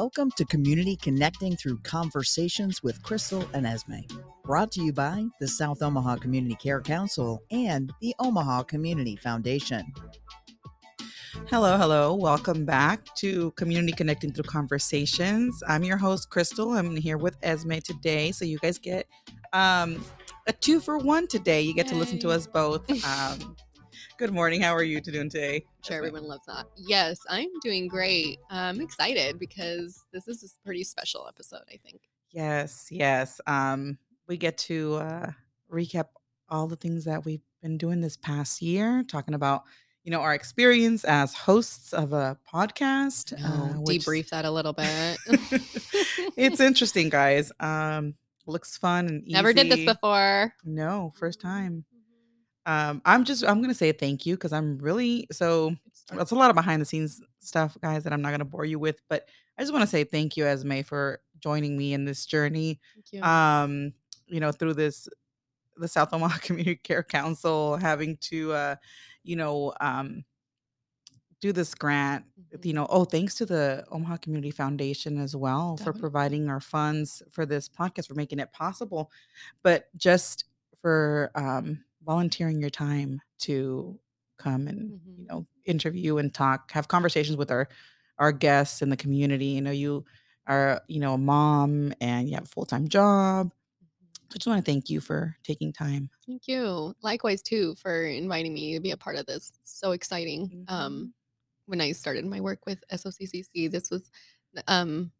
Welcome to Community Connecting Through Conversations with Crystal and Esme. Brought to you by the South Omaha Community Care Council and the Omaha Community Foundation. Hello, hello. Welcome back to Community Connecting Through Conversations. I'm your host, Crystal. I'm here with Esme today. So you guys get um, a two for one today. You get to listen to us both. Um, good morning. How are you doing today? sure everyone loves that. Yes, I'm doing great. I'm excited because this is a pretty special episode, I think. Yes, yes. Um, we get to uh, recap all the things that we've been doing this past year, talking about you know our experience as hosts of a podcast. uh, which- debrief that a little bit. it's interesting, guys. Um, looks fun and easy. Never did this before. No, first time. Um, I'm just I'm gonna say thank you because I'm really so it's a lot of behind the scenes stuff, guys, that I'm not gonna bore you with, but I just want to say thank you, Esme, for joining me in this journey. Thank you. Um, you know, through this the South Omaha Community Care Council having to uh, you know, um do this grant Mhm. you know oh thanks to the omaha community foundation as well for providing our funds for this podcast for making it possible but just for um, volunteering your time to come and you Mhm. know interview and talk have conversations with our our guests in the community you know you are you know a mom and you have a full-time job So I just want to thank you for taking time Thank you. Likewise too for inviting me to be a part of this. So exciting. Mm-hmm. Um when I started my work with SOCCC, this was um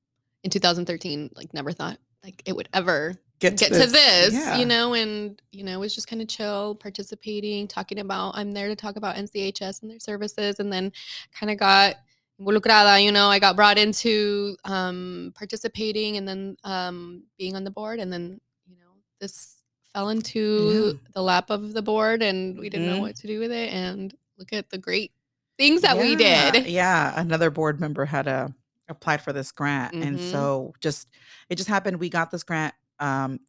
in 2013, like never thought like it would ever get get to this, Yeah. you know, and you know, it was just kind of chill, participating, talking about I'm there to talk about NCHS and their services, and then kind of got involucrada, you know, I got brought into um participating and then um being on the board, and then you know, this fell into the lap of the board, and we didn't know Mhm. what to do with it, and look at the great things that we did. Yeah, another board member had uh, applied for this grant, and Mhm. so just it just happened. We got this grant, um,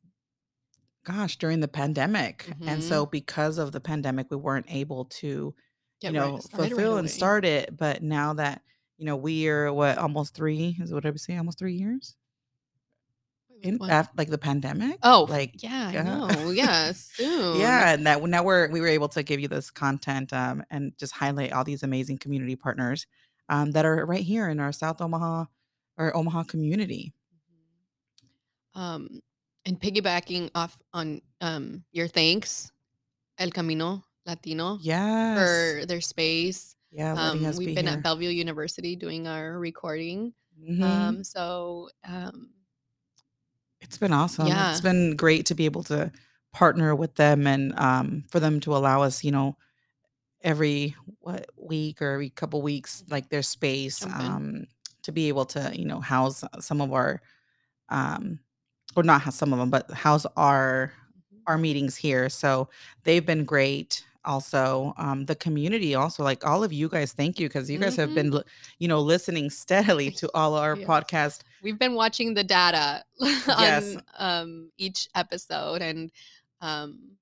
gosh, during the pandemic, and so because of the pandemic, we weren't able to, Get you know, right fulfill and start it. But now that you know, we are what almost three is what I would say, almost three years in after like the pandemic. Oh, like yeah, I yeah. know. Yeah, soon. Yeah, and that now we're we were able to give you this content um, and just highlight all these amazing community partners um, that are right here in our South Omaha or Omaha community. Um, and piggybacking off on um your thanks, El Camino Latino Yes, for their space. yeah, Um, we've been here. at Bellevue University doing our recording. Mhm. Um, so um, it's been awesome. yeah. It's been great to be able to partner with them and um, for them to allow us, you know, every what week or every couple weeks, like their space um, to be able to, you know, house some of our, um, or not some of them, but house our our meetings here. So they've been great. Also, um, the community, also like all of you guys, thank you because you guys have Mhm. been, you know, listening steadily to all our Yes. podcast. we've been watching the data Yes. on um, each episode and um,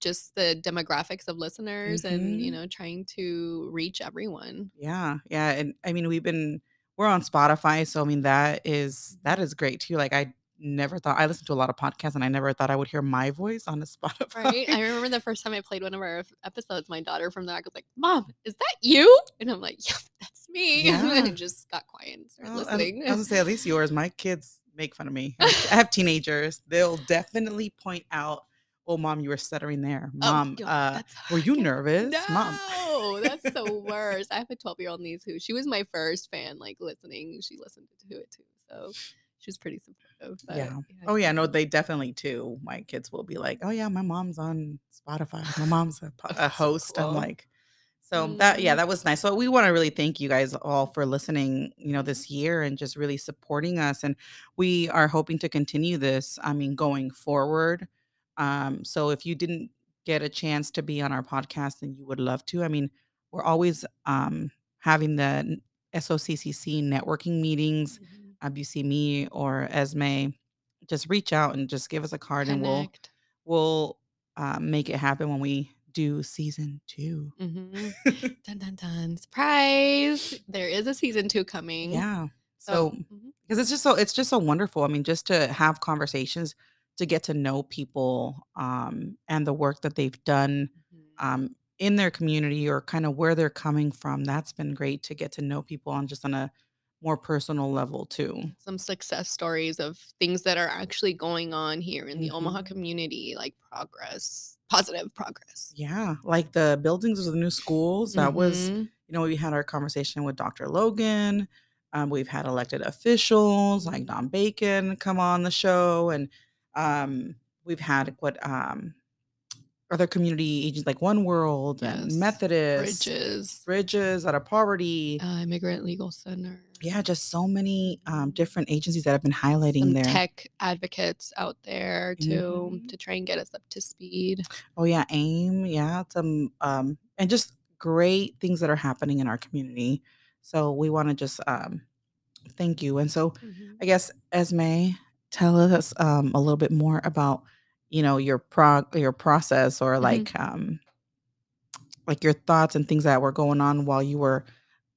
just the demographics of listeners and you Mhm. know trying to reach everyone. Yeah, yeah, and I mean, we've been we're on Spotify, so I mean that is that is great too. Like I never thought I listened to a lot of podcasts, and I never thought I would hear my voice on a Spotify. Right. I remember the first time I played one of our episodes, my daughter from the back was like, Mom, is that you? And I'm like, Yeah, that's me. And Yeah. then I just got quiet and started Well, listening. I was gonna say at least yours. My kids make fun of me. I have teenagers; they'll definitely point out, "Oh, mom, you were stuttering there. Oh, Mom, yo, uh, were you nervous, mom?" No, that's the worst. I have a 12 year old niece who she was my first fan, like listening. She listened to it too. So she was pretty supportive. but, Yeah. Oh yeah, no, they definitely too. My kids will be like, "Oh yeah, my mom's on Spotify. My mom's a, a That's so host." I'm like, so that yeah, Mhm. that was nice. So we want to really thank you guys all for listening, you know, this year and just really supporting us. And we are hoping to continue this. I mean, going forward. Um, so if you didn't get a chance to be on our podcast and you would love to, I mean, we're always um having the SOCCC networking meetings Mhm. You see me or Esme, just reach out and just give us a card and we'll we'll uh, make it happen when we do season two. Mhm. dun dun dun. Surprise. There is a season two coming. yeah. So because it's just so it's just so wonderful. I mean, just to have conversations, to get to know people um, and the work that they've done um, in their community or kind of where they're coming from. That's been great to get to know people on just on a more personal level too. some success stories of things that are actually going on here in the Omaha Mhm. community, like progress, positive progress. Yeah, like the buildings of the new schools. That was, Mhm. you know, we had our conversation with Dr. Logan. Um, we've had elected officials like Don Bacon come on the show, and um, we've had what um, other community agents like One World and Methodist bridges, Bridges out of Poverty. uh, immigrant legal center. yeah, just so many um, different agencies that have been highlighting some there. tech advocates out there too Mhm. to try and get us up to speed. Oh yeah, AIM, yeah, some um and just great things that are happening in our community. So we want to just um thank you. And so I guess Esme, tell us um a little bit more about, you know, your prog your process or Mhm. like um like your thoughts and things that were going on while you were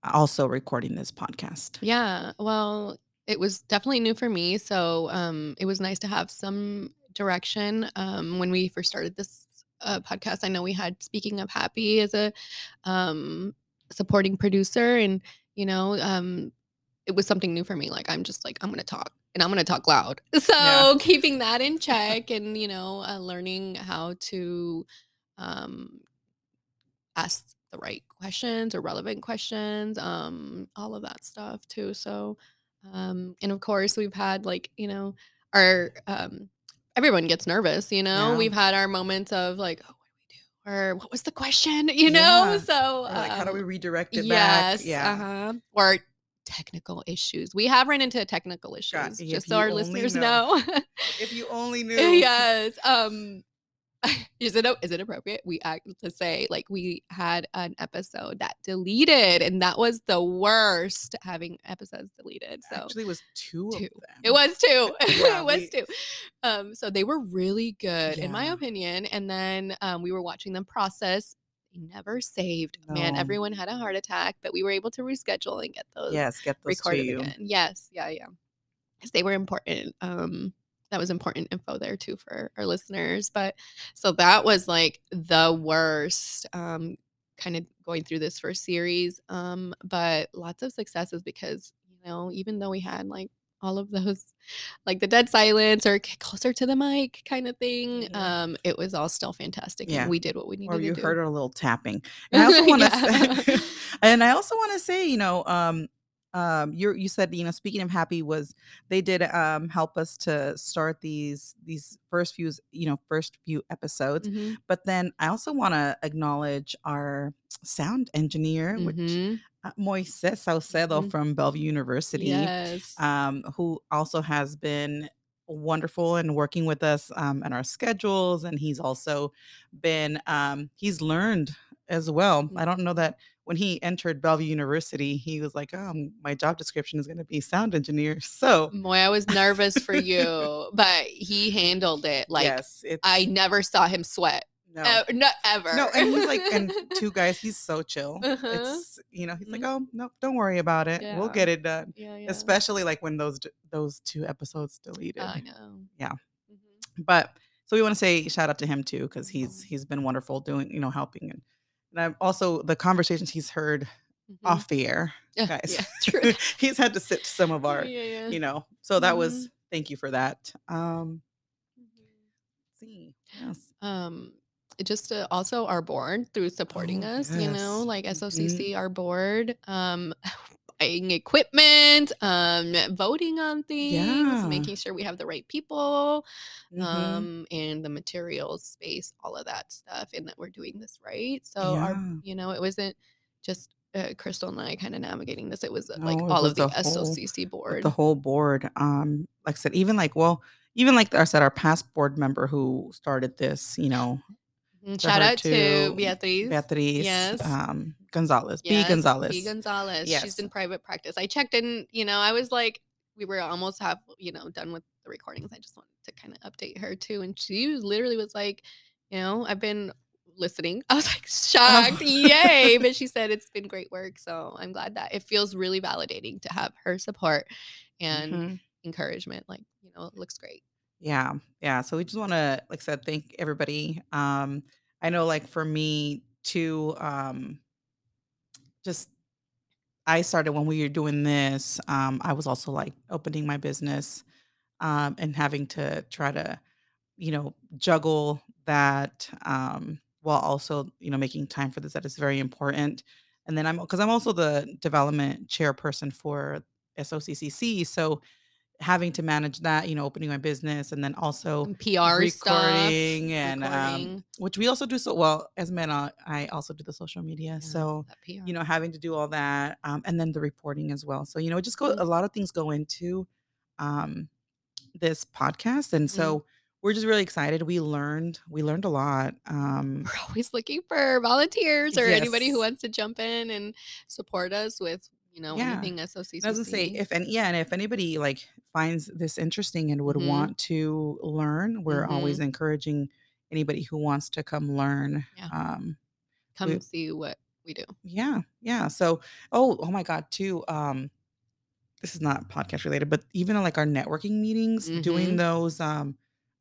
also recording this podcast. Yeah, well, it was definitely new for me, so um, it was nice to have some direction. Um, when we first started this uh, podcast, I know we had Speaking of Happy as a um, supporting producer, and you know, um, it was something new for me. Like I'm just like I'm gonna talk, and I'm gonna talk loud. So Yeah. keeping that in check, and you know, uh, learning how to um, ask the right questions or relevant questions, um, all of that stuff too. So, um, and of course, we've had like, you know, our, um, everyone gets nervous, you know, Yeah. we've had our moments of like, oh, what do we do? Or what was the question? You know, Yeah. so, like how do um, we redirect it yes, back? Yeah. uh-huh. Or technical issues. We have run into technical issues, God, just so our listeners know. know. If you only knew. yes. Um is it is it appropriate we act to say like we had an episode that deleted and that was the worst having episodes deleted so Actually, it was two, Two. of them. it was two Yeah, it was we- two um so they were really good in my opinion and then um, we were watching them process they never saved man everyone had a heart attack but we were able to reschedule and get those Yes, get those to recorded you. again. Yes, yeah, yeah. Because they were important. Um, that was important info there too for our listeners. But so that was like the worst. Um, kind of going through this first series. Um, but lots of successes because you know even though we had like all of those like the dead silence or get closer to the mic kind of thing Yeah. um it was all still fantastic Yeah. and we did what we needed Or you to do heard a little tapping. And I also want to say, and I also want to say, you know, um, um, you you said, you know, speaking of happy was they did um help us to start these these first few, you know, first few episodes. Mhm, But then I also want to acknowledge our sound engineer, which mhm. uh, Moises Saucedo Mhm. from Bellevue University. yes um, who also has been wonderful in working with us um, and our schedules. And he's also been, um, he's learned as well. I don't know that when he entered Bellevue University, he was like, oh, my job description is going to be sound engineer. So, Boy, I was nervous for you, but he handled it. Like yes, I never saw him sweat. No. No, not ever. No, and he's like, and two guys, he's so chill. Uh-huh. It's, you know, he's like, Mhm. oh, no, don't worry about it. We'll get it done. yeah, yeah. Especially like when those those two episodes deleted. I know. Yeah. Mhm. but so we want to say shout out to him too because he's he's been wonderful doing you know helping and and I've also the conversations he's heard Mhm. off the air guys yeah, true. he's had to sit to some of our yeah, yeah. you know so that was Mhm. thank you for that um Mhm. let's see yes um just uh, also our board through supporting Oh, us you know yes. like. SOCC our board um buying equipment um voting on things Yeah. making sure we have the right people Mhm. um and the materials space all of that stuff and that we're doing this right so our you know it wasn't just uh, crystal and i kind of navigating this it was uh, like it all was of the, the whole- SOCC board the whole board um like i said even like well even like i said our past board member who started this you know shout out to beatriz beatriz Yes. um gonzalez Yes, b gonzalez B. Gonzalez. Yes. She's in private practice. I checked in, you know, I was like, we were almost half, you know, done with the recordings. I just wanted to kind of update her too. And she literally was like, you know, I've been listening. I was like shocked, yay! But she said it's been great work, so I'm glad that it feels really validating to have her support and Mhm. encouragement. Like you know, it looks great. Yeah. Yeah. So we just want to, like I said, thank everybody. Um, I know, like for me too, um, just I started when we were doing this. Um, I was also like opening my business um, and having to try to, you know, juggle that um, while also, you know, making time for this. That is very important. And then I'm because I'm also the development chairperson for SOCCC. So having to manage that, you know, opening my business and then also Some PR stuff, recording and um, which we also do so well as men. I also do the social media. Yeah, So you know, having to do all that, um, and then the reporting as well. So, you know, it just go Mhm. a lot of things go into um, this podcast, and Mhm. so we're just really excited. We learned, we learned a lot. Um, we're always looking for volunteers or anybody who wants to jump in and support us with you know Yeah. anything SOCCC. I was gonna say if and yeah, and if anybody like finds this interesting and would Mhm. want to learn, we're Mm-hmm. always encouraging anybody who wants to come learn. Yeah. Um, come we- see what we do. Yeah, yeah. So, oh, oh my God, too. Um, this is not podcast related, but even like our networking meetings, doing Mhm. those um,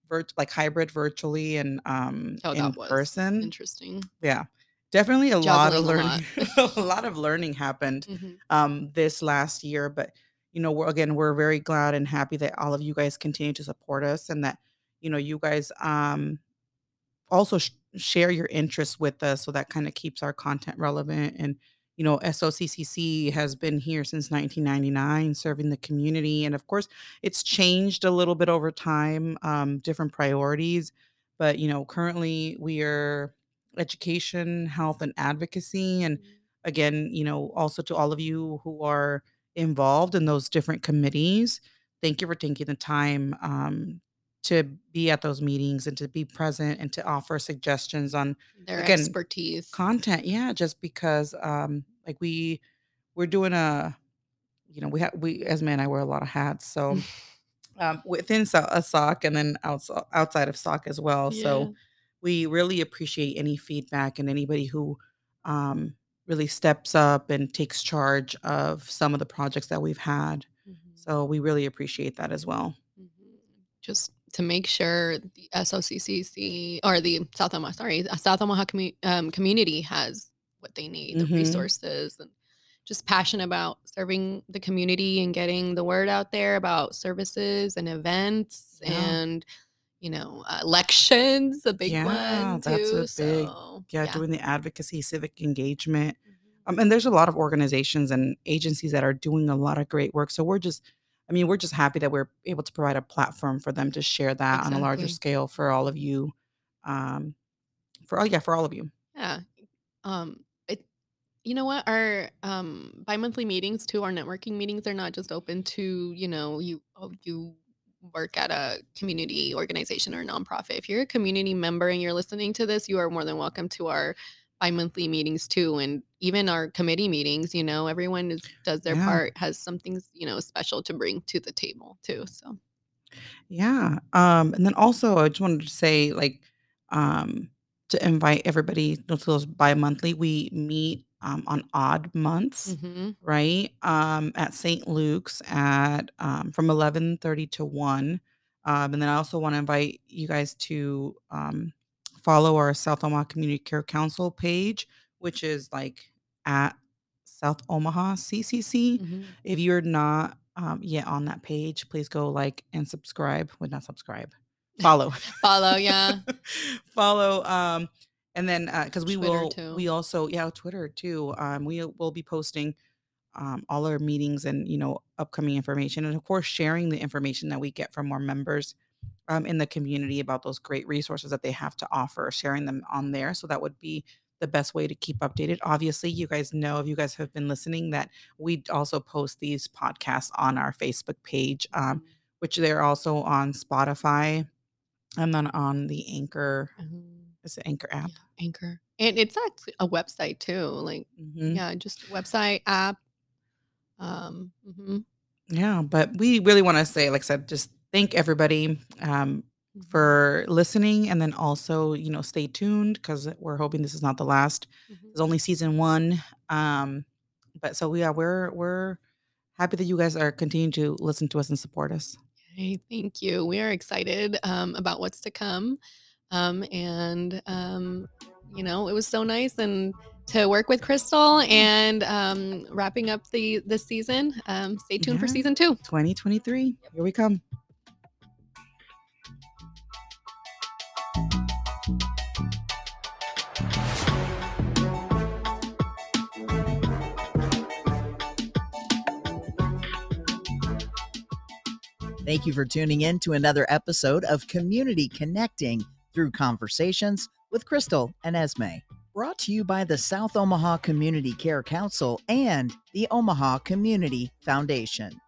virt like hybrid, virtually, and um, Oh, in that was person. interesting. Yeah, definitely a lot of Juggling a learning. a lot of learning happened Mhm. um, this last year, but you know, we're again, we're very glad and happy that all of you guys continue to support us, and that you know, you guys um also sh- share your interests with us so that kind of keeps our content relevant and you know SOCCC has been here since 1999 serving the community and of course it's changed a little bit over time um, different priorities but you know currently we are education health and advocacy and again you know also to all of you who are involved in those different committees thank you for taking the time um, to be at those meetings and to be present and to offer suggestions on Their Again, expertise. content yeah just because um like we we're doing a you know we have we as men i wear a lot of hats so um within so- a sock and then outside outside of sock as well so Yeah. We really appreciate any feedback and anybody who um really steps up and takes charge of some of the projects that we've had Mhm. so we really appreciate that as well Mhm. Just to make sure the SOCCC or the South Omaha, sorry, South Omaha commu- um, community has what they need, the Mhm. resources, and just passionate about serving the community and getting the word out there about services and events Yeah. and you know uh, elections, a big Yeah, one too. that's a big- so, yeah, doing the advocacy civic engagement Mhm. Um, and there's a lot of organizations and agencies that are doing a lot of great work. So we're just, I mean, we're just happy that we're able to provide a platform for them to share that on a larger scale for all of you. Um, for all, yeah, for all of you. Yeah. Um it you know what? Our um bi-monthly meetings too, our networking meetings are not just open to, you know, you oh you work at a community organization or nonprofit. If you're a community member and you're listening to this, you are more than welcome to our bi-monthly meetings too and even our committee meetings, you know, everyone is, does their Yeah. part, has something, you know, special to bring to the table too. So Yeah. Um, and then also I just wanted to say, like, um, to invite everybody to those bi-monthly, we meet um, on odd months. mhm. right? Um, at St. Luke's at um, from eleven thirty to one, um, and then I also want to invite you guys to um, follow our South Omaha Community Care Council page, which is like at South Omaha CCC. Mhm. If you're not um, yet on that page, please go like and subscribe. Well, not subscribe, follow. Follow, yeah. follow um and then uh because we Twitter, will too. we also yeah twitter too um we will be posting um all our meetings and you know upcoming information and of course sharing the information that we get from our members um in the community about those great resources that they have to offer sharing them on there so that would be the best way to keep updated obviously you guys know if you guys have been listening that we also post these podcasts on our facebook page um which they're also on spotify and then on the anchor Mhm. It anchor app Yeah, Anchor. And it's actually a website too. Like Mhm. yeah, just a website app. Um mhm. Yeah, but we really want to say, like I said, just thank everybody. Um, for listening and then also you know stay tuned because we're hoping this is not the last Mhm. it's only season one um but so yeah we're we're happy that you guys are continuing to listen to us and support us Hey, thank you. We are excited um, about what's to come. Um, and, um, you know, it was so nice and to work with Crystal and um, wrapping up the the season. Um, stay tuned for season two. 2023 here we come Thank you for tuning in to another episode of Community Connecting Through Conversations with Crystal and Esme. Brought to you by the South Omaha Community Care Council and the Omaha Community Foundation.